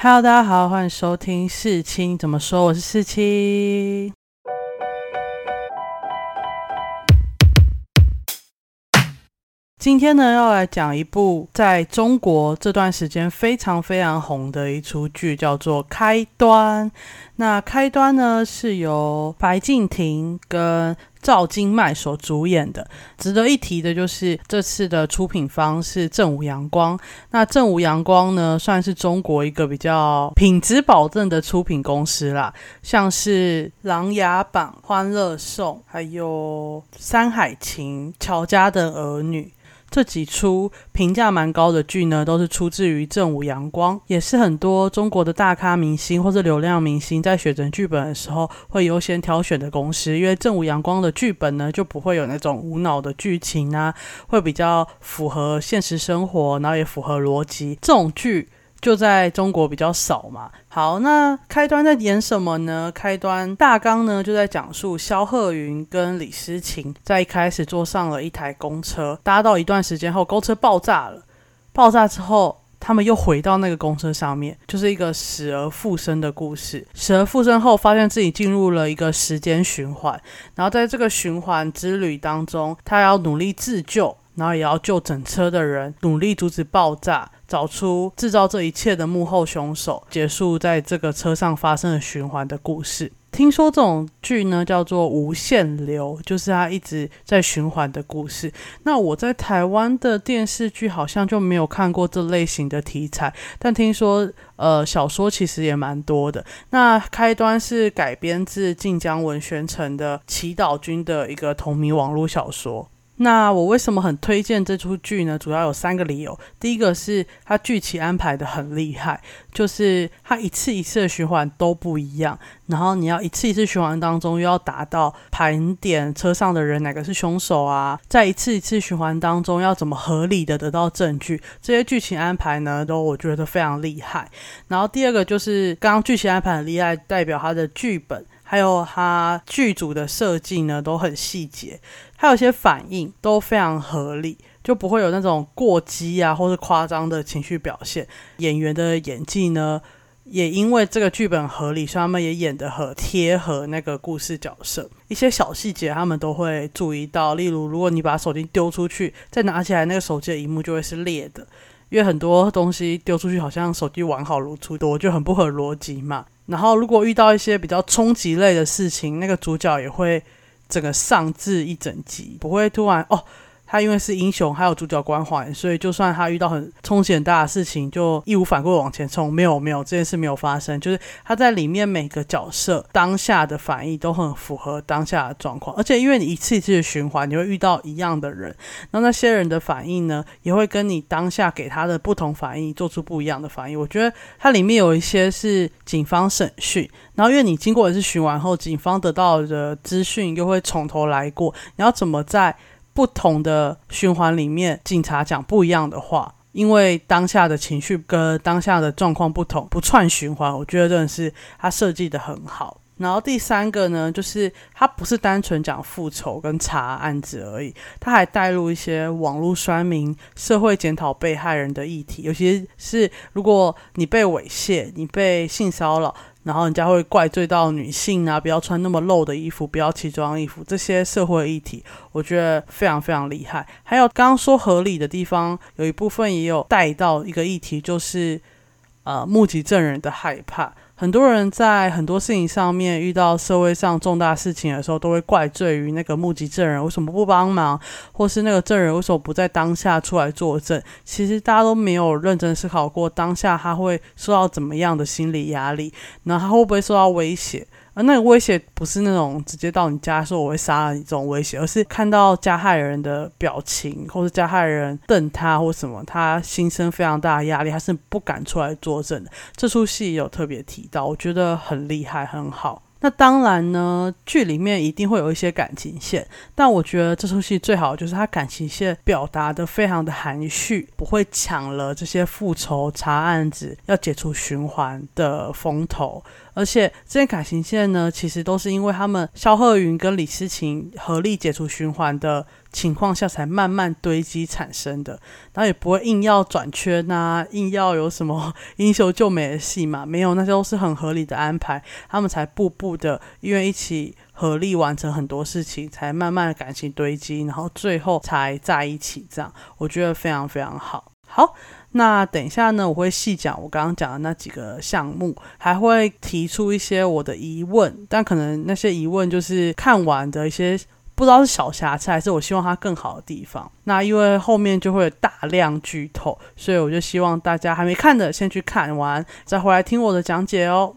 Hello，大家好，欢迎收听四青怎么说，我是四青。今天呢，要来讲一部在中国这段时间非常非常红的一出剧，叫做《开端》。那《开端》呢，是由白敬亭跟赵金麦所主演的。值得一提的就是这次的出品方是正午阳光。那正午阳光呢，算是中国一个比较品质保证的出品公司啦，像是《琅琊榜》《欢乐颂》，还有《山海情》《乔家的儿女》。这几出评价蛮高的剧呢，都是出自于正午阳光，也是很多中国的大咖明星或者流量明星在选择剧本的时候会优先挑选的公司。因为正午阳光的剧本呢，就不会有那种无脑的剧情啊，会比较符合现实生活，然后也符合逻辑。这种剧。就在中国比较少嘛。好，那开端在演什么呢？开端大纲呢就在讲述肖鹤云跟李诗情在一开始坐上了一台公车，搭到一段时间后，公车爆炸了。爆炸之后，他们又回到那个公车上面，就是一个死而复生的故事。死而复生后，发现自己进入了一个时间循环，然后在这个循环之旅当中，他要努力自救。然后也要救整车的人，努力阻止爆炸，找出制造这一切的幕后凶手，结束在这个车上发生的循环的故事。听说这种剧呢叫做无限流，就是它一直在循环的故事。那我在台湾的电视剧好像就没有看过这类型的题材，但听说呃小说其实也蛮多的。那开端是改编自晋江文宣城的《祈祷君》的一个同名网络小说。那我为什么很推荐这出剧呢？主要有三个理由。第一个是它剧情安排的很厉害，就是它一次一次的循环都不一样，然后你要一次一次循环当中又要达到盘点车上的人哪个是凶手啊，在一次一次循环当中要怎么合理的得到证据，这些剧情安排呢都我觉得非常厉害。然后第二个就是刚刚剧情安排很厉害，代表它的剧本。还有他剧组的设计呢，都很细节，还有一些反应都非常合理，就不会有那种过激啊或是夸张的情绪表现。演员的演技呢，也因为这个剧本合理，所以他们也演得很贴合那个故事角色。一些小细节他们都会注意到，例如如果你把手机丢出去，再拿起来，那个手机的荧幕就会是裂的，因为很多东西丢出去好像手机完好如初，多就很不合逻辑嘛。然后，如果遇到一些比较冲击类的事情，那个主角也会整个上至一整集，不会突然哦。他因为是英雄，还有主角光环，所以就算他遇到很冲击很大的事情，就义无反顾往前冲。没有，没有这件事没有发生。就是他在里面每个角色当下的反应都很符合当下的状况，而且因为你一次一次的循环，你会遇到一样的人，然后那些人的反应呢，也会跟你当下给他的不同反应做出不一样的反应。我觉得它里面有一些是警方审讯，然后因为你经过一次循环后，警方得到的资讯又会从头来过，你要怎么在？不同的循环里面，警察讲不一样的话，因为当下的情绪跟当下的状况不同，不串循环，我觉得真的是他设计的很好。然后第三个呢，就是他不是单纯讲复仇跟查案子而已，他还带入一些网络酸民、社会检讨被害人的议题，尤其是如果你被猥亵、你被性骚扰。然后人家会怪罪到女性啊，不要穿那么露的衣服，不要奇装异服，这些社会议题，我觉得非常非常厉害。还有刚刚说合理的地方，有一部分也有带到一个议题，就是呃目击证人的害怕。很多人在很多事情上面遇到社会上重大事情的时候，都会怪罪于那个目击证人为什么不帮忙，或是那个证人为什么不在当下出来作证。其实大家都没有认真思考过，当下他会受到怎么样的心理压力，那他会不会受到威胁？而那个威胁不是那种直接到你家说我会杀了你这种威胁，而是看到加害人的表情，或者加害人瞪他或什么，他心生非常大的压力，他是不敢出来作证的。这出戏有特别提到，我觉得很厉害，很好。那当然呢，剧里面一定会有一些感情线，但我觉得这出戏最好就是它感情线表达的非常的含蓄，不会抢了这些复仇查案子要解除循环的风头。而且这些感情线呢，其实都是因为他们肖鹤云跟李诗情合力解除循环的情况下才慢慢堆积产生的，然后也不会硬要转圈呐，硬要有什么英雄救美的戏嘛，没有，那些都是很合理的安排，他们才步步的因为一起合力完成很多事情，才慢慢的感情堆积，然后最后才在一起，这样我觉得非常非常好。好，那等一下呢，我会细讲我刚刚讲的那几个项目，还会提出一些我的疑问，但可能那些疑问就是看完的一些。不知道是小瑕疵还是我希望它更好的地方。那因为后面就会有大量剧透，所以我就希望大家还没看的先去看完，再回来听我的讲解哦。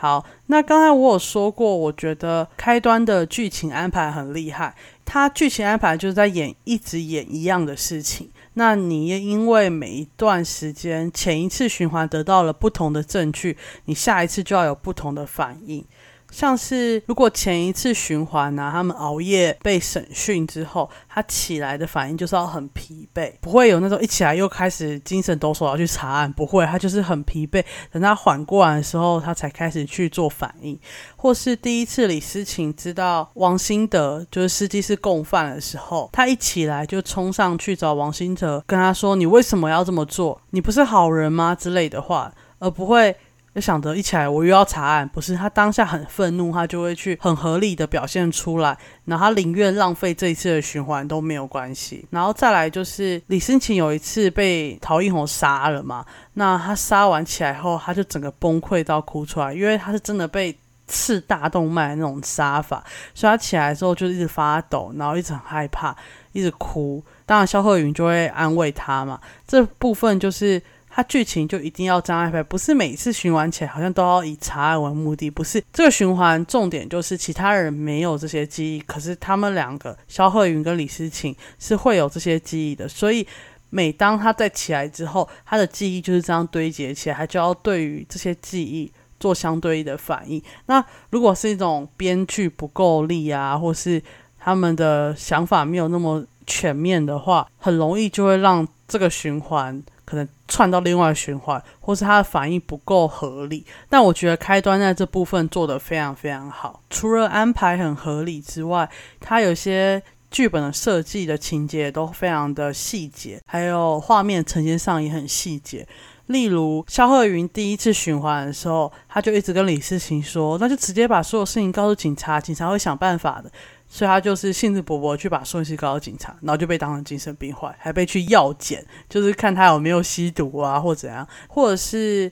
好，那刚才我有说过，我觉得开端的剧情安排很厉害。它剧情安排就是在演一直演一样的事情。那你也因为每一段时间前一次循环得到了不同的证据，你下一次就要有不同的反应。像是如果前一次循环呢，他们熬夜被审讯之后，他起来的反应就是要很疲惫，不会有那种一起来又开始精神抖擞要去查案，不会，他就是很疲惫。等他缓过来的时候，他才开始去做反应。或是第一次李思晴知道王兴德就是司机是共犯的时候，他一起来就冲上去找王兴德，跟他说：“你为什么要这么做？你不是好人吗？”之类的话，而不会。就想着一起来，我又要查案，不是他当下很愤怒，他就会去很合理的表现出来，然后他宁愿浪费这一次的循环都没有关系。然后再来就是李申晴有一次被陶艺红杀了嘛，那他杀完起来后，他就整个崩溃到哭出来，因为他是真的被刺大动脉那种杀法，所以他起来之后就一直发抖，然后一直很害怕，一直哭。当然肖鹤云就会安慰他嘛，这部分就是。它剧情就一定要这样安排，不是每次循环起来好像都要以查案为目的，不是这个循环重点就是其他人没有这些记忆，可是他们两个肖鹤云跟李思晴是会有这些记忆的，所以每当他在起来之后，他的记忆就是这样堆积起来，他就要对于这些记忆做相对应的反应。那如果是一种编剧不够力啊，或是他们的想法没有那么全面的话，很容易就会让这个循环。可能串到另外循环，或是他的反应不够合理。但我觉得开端在这部分做得非常非常好，除了安排很合理之外，他有些剧本的设计的情节都非常的细节，还有画面呈现上也很细节。例如肖鹤云第一次循环的时候，他就一直跟李世情说：“那就直接把所有事情告诉警察，警察会想办法的。”所以他就是兴致勃勃去把宋西告到警察，然后就被当成精神病患，还被去药检，就是看他有没有吸毒啊，或怎样，或者是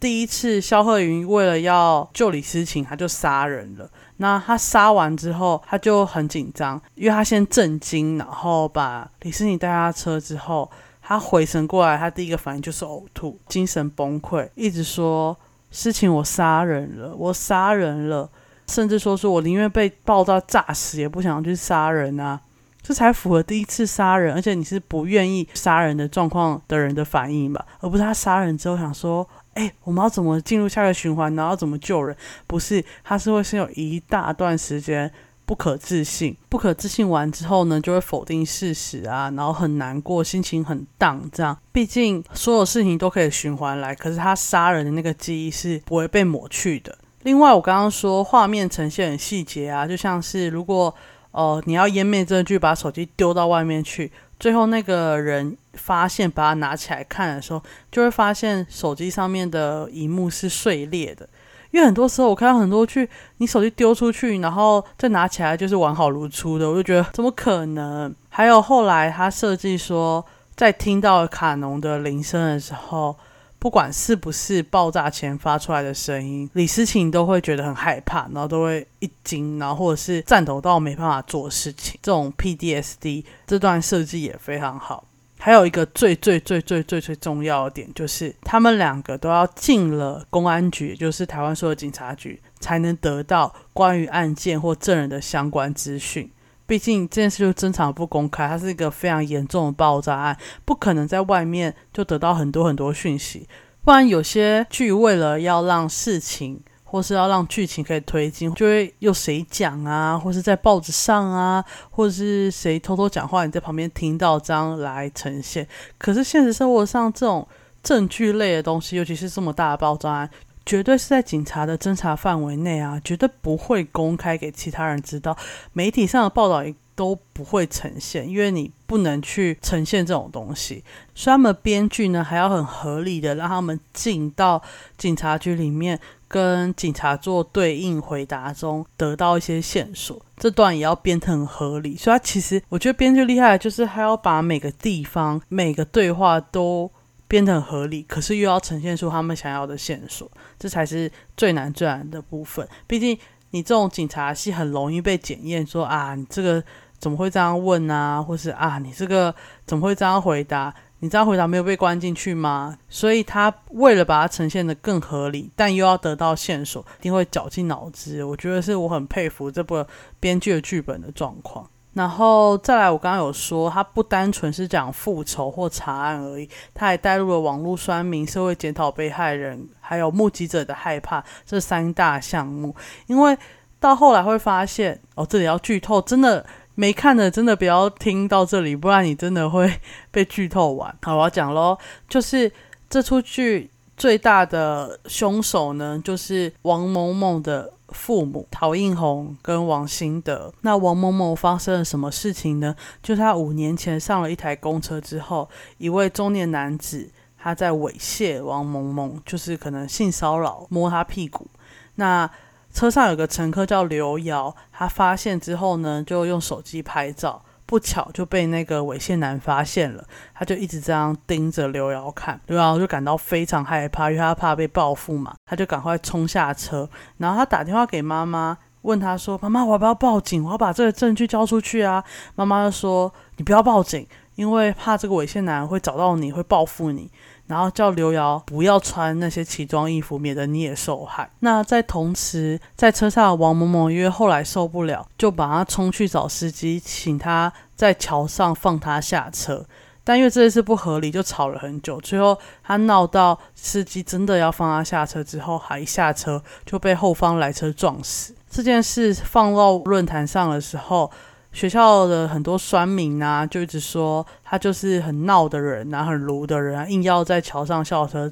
第一次肖鹤云为了要救李思晴，他就杀人了。那他杀完之后，他就很紧张，因为他先震惊，然后把李思晴带下车之后，他回神过来，他第一个反应就是呕吐，精神崩溃，一直说事情我杀人了，我杀人了。甚至说是我宁愿被爆炸炸死，也不想去杀人啊！这才符合第一次杀人，而且你是不愿意杀人的状况的人的反应吧，而不是他杀人之后想说：“哎，我们要怎么进入下个循环，然后怎么救人？”不是，他是会先有一大段时间不可置信，不可置信完之后呢，就会否定事实啊，然后很难过，心情很荡。这样，毕竟所有事情都可以循环来，可是他杀人的那个记忆是不会被抹去的。另外，我刚刚说画面呈现很细节啊，就像是如果呃你要湮灭证据，把手机丢到外面去，最后那个人发现把它拿起来看的时候，就会发现手机上面的荧幕是碎裂的。因为很多时候我看到很多去你手机丢出去，然后再拿起来就是完好如初的，我就觉得怎么可能？还有后来他设计说，在听到卡农的铃声的时候。不管是不是爆炸前发出来的声音，李思晴都会觉得很害怕，然后都会一惊，然后或者是颤抖到没办法做事情。这种 PDSD 这段设计也非常好。还有一个最最最最最最重要的点，就是他们两个都要进了公安局，也就是台湾所有警察局，才能得到关于案件或证人的相关资讯。毕竟这件事就正常不公开，它是一个非常严重的爆炸案，不可能在外面就得到很多很多讯息。不然有些剧为了要让事情或是要让剧情可以推进，就会有谁讲啊，或是在报纸上啊，或者是谁偷偷讲话，你在旁边听到这样来呈现。可是现实生活上这种证据类的东西，尤其是这么大的爆炸案。绝对是在警察的侦查范围内啊，绝对不会公开给其他人知道。媒体上的报道也都不会呈现，因为你不能去呈现这种东西。所以他们编剧呢，还要很合理的让他们进到警察局里面，跟警察做对应回答中，得到一些线索。这段也要编得很合理。所以，其实我觉得编剧厉害，就是还要把每个地方、每个对话都。变得很合理，可是又要呈现出他们想要的线索，这才是最难最难的部分。毕竟你这种警察戏很容易被检验，说啊，你这个怎么会这样问啊？或是啊，你这个怎么会这样回答？你这样回答没有被关进去吗？所以他为了把它呈现的更合理，但又要得到线索，一定会绞尽脑汁。我觉得是我很佩服这部编剧的剧本的状况。然后再来，我刚刚有说，它不单纯是讲复仇或查案而已，它还带入了网络酸民、社会检讨被害人，还有目击者的害怕这三大项目。因为到后来会发现，哦，这里要剧透，真的没看的，真的不要听到这里，不然你真的会被剧透完。好，我要讲喽，就是这出剧最大的凶手呢，就是王某某的。父母陶映红跟王新德，那王某某发生了什么事情呢？就是他五年前上了一台公车之后，一位中年男子他在猥亵王某某，就是可能性骚扰，摸他屁股。那车上有个乘客叫刘瑶，他发现之后呢，就用手机拍照。不巧就被那个猥亵男发现了，他就一直这样盯着刘瑶看，刘瑶就感到非常害怕，因为他怕被报复嘛，他就赶快冲下车，然后他打电话给妈妈，问他说：“妈妈，我要不要报警？我要把这个证据交出去啊？”妈妈就说：“你不要报警，因为怕这个猥亵男会找到你，会报复你。”然后叫刘瑶不要穿那些奇装异服，免得你也受害。那在同时，在车上的王某某因为后来受不了，就把他冲去找司机，请他在桥上放他下车。但因为这件事不合理，就吵了很久。最后他闹到司机真的要放他下车之后，还下车就被后方来车撞死。这件事放到论坛上的时候。学校的很多酸民啊，就一直说他就是很闹的人啊，很鲁的人啊，硬要在桥上校车，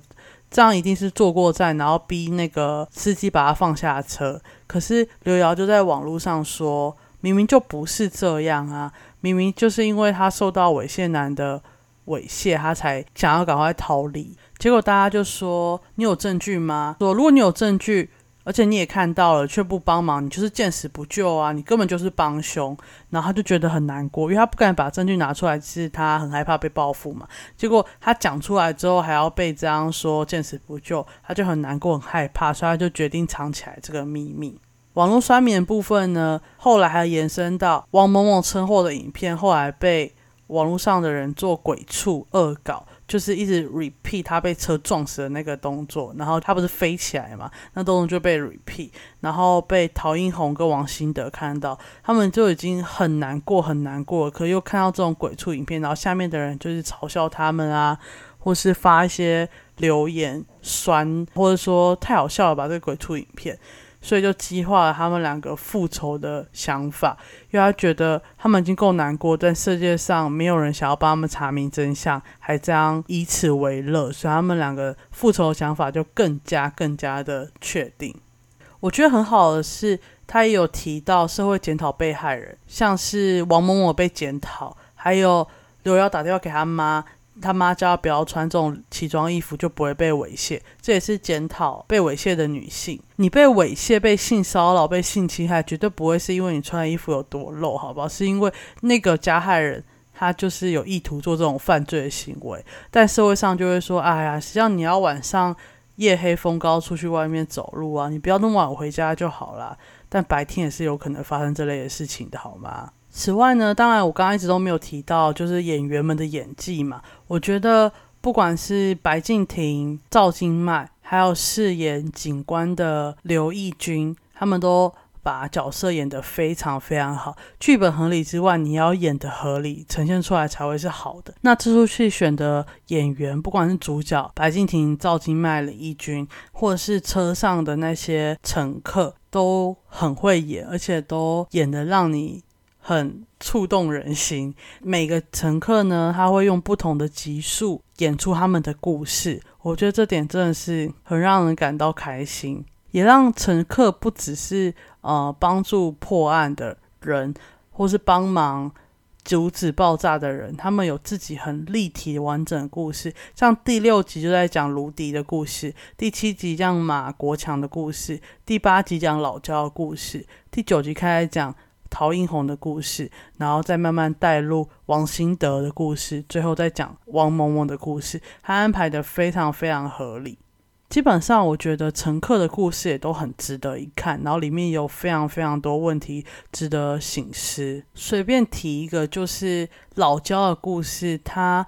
这样一定是坐过站，然后逼那个司机把他放下车。可是刘瑶就在网络上说，明明就不是这样啊，明明就是因为他受到猥亵男的猥亵，他才想要赶快逃离。结果大家就说：“你有证据吗？”说如果你有证据。而且你也看到了，却不帮忙，你就是见死不救啊！你根本就是帮凶，然后他就觉得很难过，因为他不敢把证据拿出来，是他很害怕被报复嘛。结果他讲出来之后，还要被这样说见死不救，他就很难过、很害怕，所以他就决定藏起来这个秘密。网络刷的部分呢，后来还延伸到王某某车祸的影片，后来被网络上的人做鬼畜恶搞。就是一直 repeat 他被车撞死的那个动作，然后他不是飞起来嘛，那动作就被 repeat，然后被陶英红跟王新德看到，他们就已经很难过很难过，可又看到这种鬼畜影片，然后下面的人就是嘲笑他们啊，或是发一些留言酸，或者说太好笑了吧这个鬼畜影片。所以就激化了他们两个复仇的想法，因为他觉得他们已经够难过，但世界上没有人想要帮他们查明真相，还这样以此为乐，所以他们两个复仇的想法就更加更加的确定。我觉得很好的是，他也有提到社会检讨被害人，像是王某某被检讨，还有刘瑶打电话给他妈。他妈叫他不要穿这种奇装异服，就不会被猥亵。这也是检讨被猥亵的女性。你被猥亵、被性骚扰、被性侵害，绝对不会是因为你穿的衣服有多露，好不好？是因为那个加害人他就是有意图做这种犯罪的行为。但社会上就会说：“哎呀，实际上你要晚上夜黑风高出去外面走路啊，你不要那么晚回家就好了。但白天也是有可能发生这类的事情的，好吗？”此外呢，当然我刚刚一直都没有提到，就是演员们的演技嘛。我觉得不管是白敬亭、赵今麦，还有饰演警官的刘奕君，他们都把角色演得非常非常好。剧本合理之外，你要演得合理，呈现出来才会是好的。那这出戏选的演员，不管是主角白敬亭、赵今麦、李奕君，或者是车上的那些乘客，都很会演，而且都演得让你。很触动人心。每个乘客呢，他会用不同的集数演出他们的故事，我觉得这点真的是很让人感到开心，也让乘客不只是呃帮助破案的人，或是帮忙。阻止爆炸的人，他们有自己很立体完整的故事。像第六集就在讲卢迪的故事，第七集讲马国强的故事，第八集讲老焦的故事，第九集开始讲陶映红的故事，然后再慢慢带入王新德的故事，最后再讲王萌萌的故事。他安排的非常非常合理。基本上，我觉得乘客的故事也都很值得一看，然后里面有非常非常多问题值得醒思。随便提一个，就是老焦的故事，他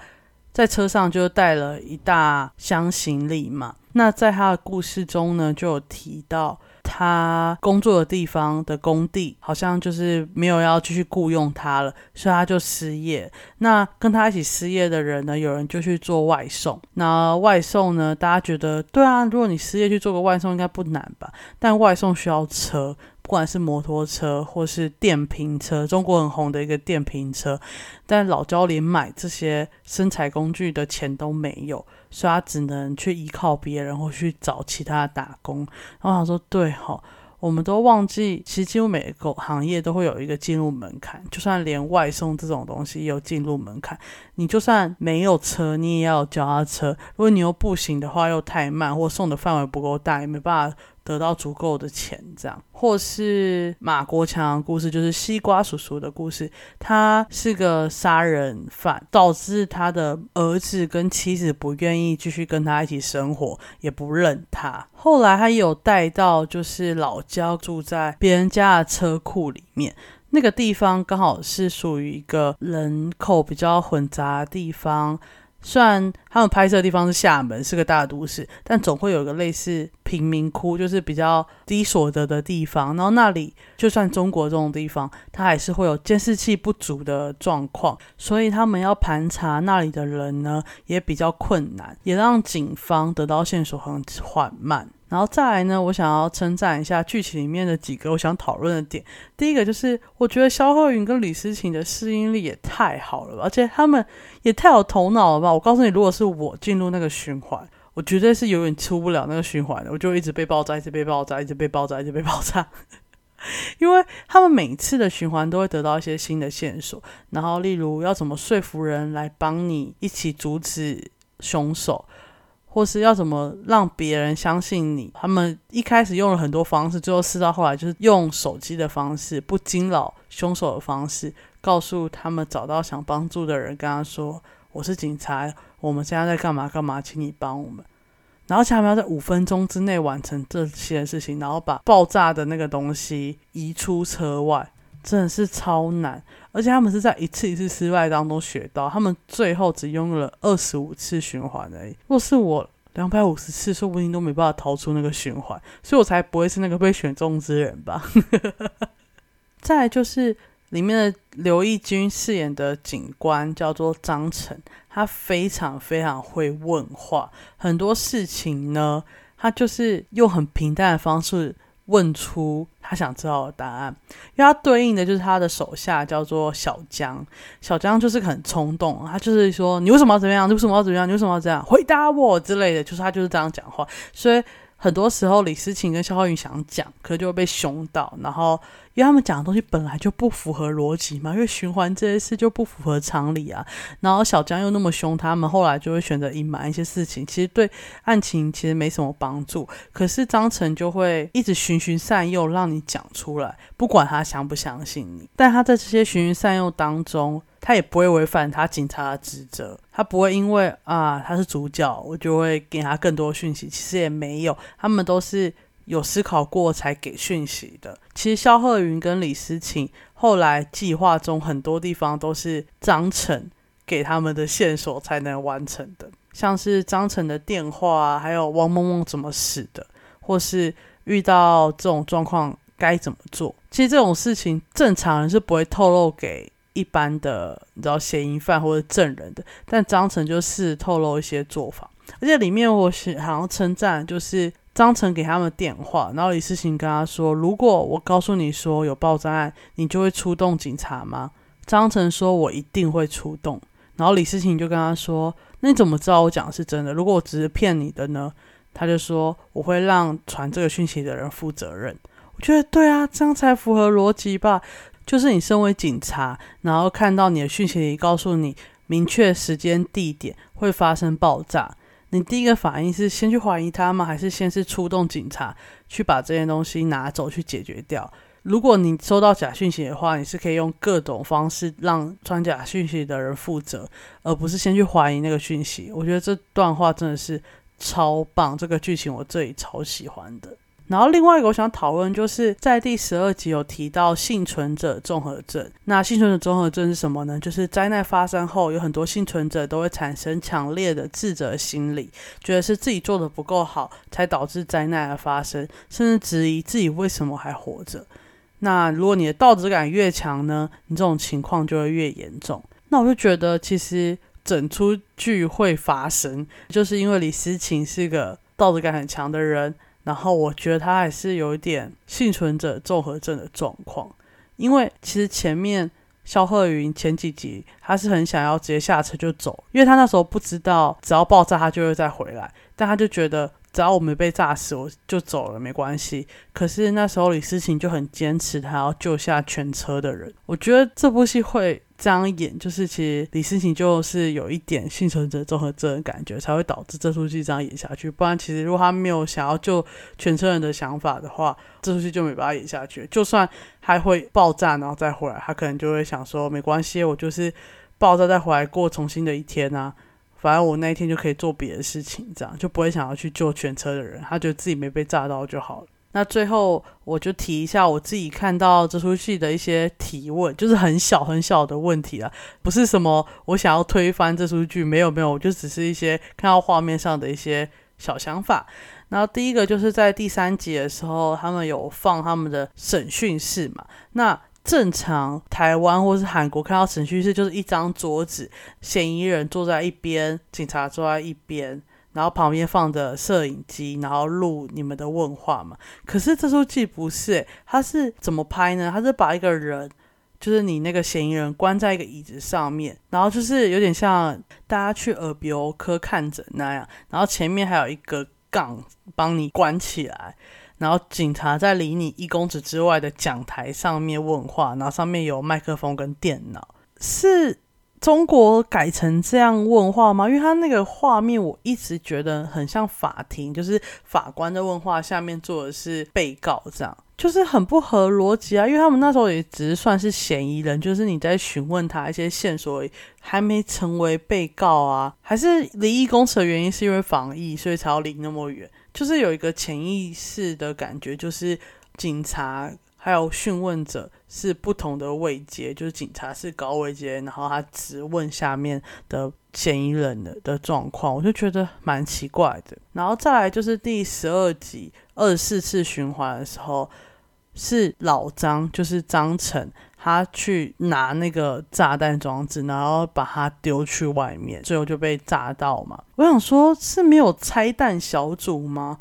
在车上就带了一大箱行李嘛。那在他的故事中呢，就有提到。他工作的地方的工地好像就是没有要继续雇佣他了，所以他就失业。那跟他一起失业的人呢，有人就去做外送。那外送呢，大家觉得对啊，如果你失业去做个外送应该不难吧？但外送需要车，不管是摩托车或是电瓶车，中国很红的一个电瓶车。但老焦连买这些生产工具的钱都没有。所以他只能去依靠别人，或去找其他打工。然后他说：“对哈，我们都忘记，其实几乎每个行业都会有一个进入门槛，就算连外送这种东西也有进入门槛。你就算没有车，你也要有脚踏车。如果你又步行的话，又太慢，或送的范围不够大，也没办法。”得到足够的钱，这样，或是马国强故事，就是西瓜叔叔的故事。他是个杀人犯，导致他的儿子跟妻子不愿意继续跟他一起生活，也不认他。后来他有带到，就是老焦住在别人家的车库里面，那个地方刚好是属于一个人口比较混杂的地方。虽然他们拍摄的地方是厦门，是个大都市，但总会有个类似贫民窟，就是比较低所得的地方。然后那里就算中国这种地方，它还是会有监视器不足的状况，所以他们要盘查那里的人呢，也比较困难，也让警方得到线索很缓慢。然后再来呢，我想要称赞一下剧情里面的几个我想讨论的点。第一个就是，我觉得肖鹤云跟李思琴的适应力也太好了吧，而且他们也太有头脑了吧！我告诉你，如果是我进入那个循环，我绝对是永远出不了那个循环的，我就一直被爆炸，一直被爆炸，一直被爆炸，一直被爆炸。因为他们每一次的循环都会得到一些新的线索，然后例如要怎么说服人来帮你一起阻止凶手。或是要怎么让别人相信你？他们一开始用了很多方式，最后试到后来就是用手机的方式，不惊扰凶手的方式，告诉他们找到想帮助的人，跟他说：“我是警察，我们现在在干嘛干嘛，请你帮我们。”然后他们要在五分钟之内完成这些事情，然后把爆炸的那个东西移出车外，真的是超难。而且他们是在一次一次失败当中学到，他们最后只用了二十五次循环而已。若是我两百五十次，说不定都没办法逃出那个循环，所以我才不会是那个被选中之人吧。再来就是里面的刘奕君饰演的警官叫做张晨，他非常非常会问话，很多事情呢，他就是用很平淡的方式。问出他想知道的答案，因为他对应的就是他的手下叫做小江，小江就是很冲动，他就是说你为什么要怎么样？你为什么要怎么样？你为什么要这样？回答我之类的，就是他就是这样讲话，所以。很多时候，李思琴跟肖浩云想讲，可就会被凶到。然后，因为他们讲的东西本来就不符合逻辑嘛，因为循环这些事就不符合常理啊。然后小江又那么凶，他们后来就会选择隐瞒一些事情，其实对案情其实没什么帮助。可是张晨就会一直循循善诱，让你讲出来，不管他相不相信你。但他在这些循循善诱当中。他也不会违反他警察的职责，他不会因为啊他是主角，我就会给他更多讯息。其实也没有，他们都是有思考过才给讯息的。其实肖鹤云跟李思晴后来计划中很多地方都是张晨给他们的线索才能完成的，像是张晨的电话，还有王梦梦怎么死的，或是遇到这种状况该怎么做。其实这种事情正常人是不会透露给。一般的，你知道嫌疑犯或者证人的，但张晨就是透露一些做法，而且里面我是好像称赞，就是张成给他们电话，然后李世情跟他说：“如果我告诉你说有爆炸案，你就会出动警察吗？”张成说：“我一定会出动。”然后李世情就跟他说：“那你怎么知道我讲的是真的？如果我只是骗你的呢？”他就说：“我会让传这个讯息的人负责任。”我觉得对啊，这样才符合逻辑吧。就是你身为警察，然后看到你的讯息里告诉你明确时间地点会发生爆炸。你第一个反应是先去怀疑他吗？还是先是出动警察去把这些东西拿走去解决掉？如果你收到假讯息的话，你是可以用各种方式让传假讯息的人负责，而不是先去怀疑那个讯息。我觉得这段话真的是超棒，这个剧情我这里超喜欢的。然后另外一个我想讨论，就是在第十二集有提到幸存者综合症。那幸存者综合症是什么呢？就是灾难发生后，有很多幸存者都会产生强烈的自责心理，觉得是自己做的不够好，才导致灾难的发生，甚至质疑自己为什么还活着。那如果你的道德感越强呢，你这种情况就会越严重。那我就觉得，其实整出剧会发生，就是因为李思琴是一个道德感很强的人。然后我觉得他还是有一点幸存者综合症的状况，因为其实前面肖鹤云前几集他是很想要直接下车就走，因为他那时候不知道只要爆炸他就会再回来，但他就觉得只要我没被炸死我就走了没关系。可是那时候李思琴就很坚持，他要救下全车的人。我觉得这部戏会。这样演就是其实李思琴就是有一点幸存者综合症的感觉，才会导致这出戏这样演下去。不然其实如果他没有想要救全车人的想法的话，这出戏就没办法演下去。就算还会爆炸然后再回来，他可能就会想说没关系，我就是爆炸再回来过重新的一天啊，反正我那一天就可以做别的事情，这样就不会想要去救全车的人。他觉得自己没被炸到就好了。那最后我就提一下我自己看到这出戏的一些提问，就是很小很小的问题啊，不是什么我想要推翻这出剧，没有没有，我就只是一些看到画面上的一些小想法。然后第一个就是在第三集的时候，他们有放他们的审讯室嘛？那正常台湾或是韩国看到审讯室就是一张桌子，嫌疑人坐在一边，警察坐在一边。然后旁边放着摄影机，然后录你们的问话嘛。可是这出戏不是，他是怎么拍呢？他是把一个人，就是你那个嫌疑人关在一个椅子上面，然后就是有点像大家去耳鼻喉科看诊那样，然后前面还有一个杠帮你关起来，然后警察在离你一公尺之外的讲台上面问话，然后上面有麦克风跟电脑，是。中国改成这样问话吗？因为他那个画面，我一直觉得很像法庭，就是法官的问话，下面坐的是被告，这样就是很不合逻辑啊。因为他们那时候也只是算是嫌疑人，就是你在询问他一些线索，还没成为被告啊。还是离一公尺的原因是因为防疫，所以才要离那么远，就是有一个潜意识的感觉，就是警察。还有讯问者是不同的位阶，就是警察是高位阶，然后他只问下面的嫌疑人的的状况，我就觉得蛮奇怪的。然后再来就是第十二集二十四次循环的时候，是老张，就是张成，他去拿那个炸弹装置，然后把它丢去外面，最后就被炸到嘛。我想说，是没有拆弹小组吗？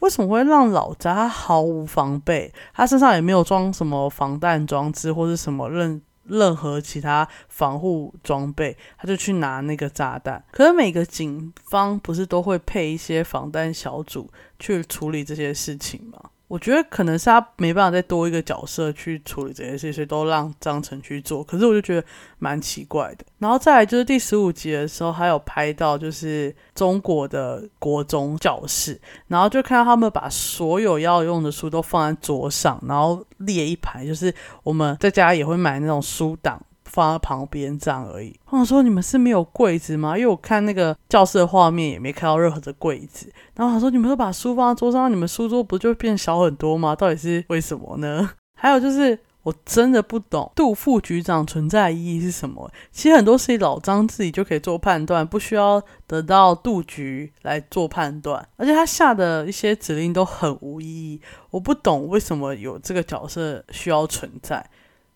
为什么会让老扎毫无防备？他身上也没有装什么防弹装置或者什么任任何其他防护装备，他就去拿那个炸弹。可是每个警方不是都会配一些防弹小组去处理这些事情吗？我觉得可能是他没办法再多一个角色去处理这些事，所以都让张晨去做。可是我就觉得蛮奇怪的。然后再来就是第十五集的时候，还有拍到就是中国的国中教室，然后就看到他们把所有要用的书都放在桌上，然后列一排，就是我们在家也会买那种书档。放在旁边这样而已。我想说，你们是没有柜子吗？因为我看那个教室的画面也没看到任何的柜子。然后他说，你们都把书放在桌上，你们书桌不就变小很多吗？到底是为什么呢？还有就是，我真的不懂杜副局长存在意义是什么。其实很多事情老张自己就可以做判断，不需要得到杜局来做判断。而且他下的一些指令都很无意义，我不懂为什么有这个角色需要存在。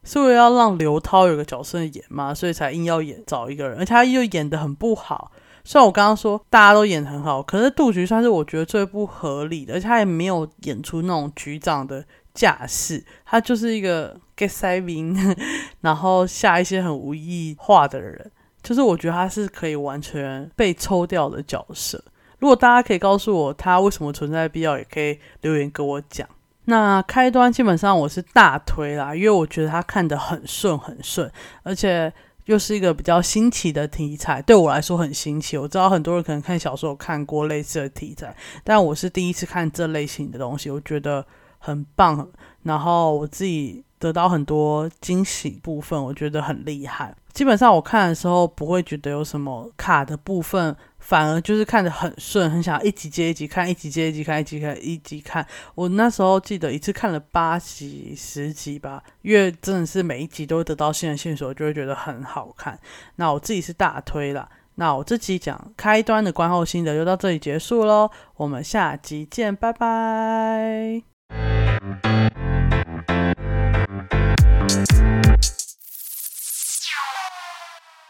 是为了要让刘涛有个角色演吗？所以才硬要演找一个人，而且他又演的很不好，虽然我刚刚说大家都演很好，可是杜局算是我觉得最不合理的，而且他也没有演出那种局长的架势，他就是一个 get saving，然后下一些很无意话的人，就是我觉得他是可以完全被抽掉的角色。如果大家可以告诉我他为什么存在必要，也可以留言跟我讲。那开端基本上我是大推啦，因为我觉得它看得很顺很顺，而且。又是一个比较新奇的题材，对我来说很新奇。我知道很多人可能看小说有看过类似的题材，但我是第一次看这类型的东西，我觉得很棒。然后我自己得到很多惊喜部分，我觉得很厉害。基本上我看的时候不会觉得有什么卡的部分。反而就是看着很顺，很想一集接一集看，一集接一集看，一集看一集看。我那时候记得一次看了八集、十集吧，因为真的是每一集都会得到新的线索，就会觉得很好看。那我自己是大推啦。那我这集讲开端的观后心得就到这里结束喽，我们下集见，拜拜。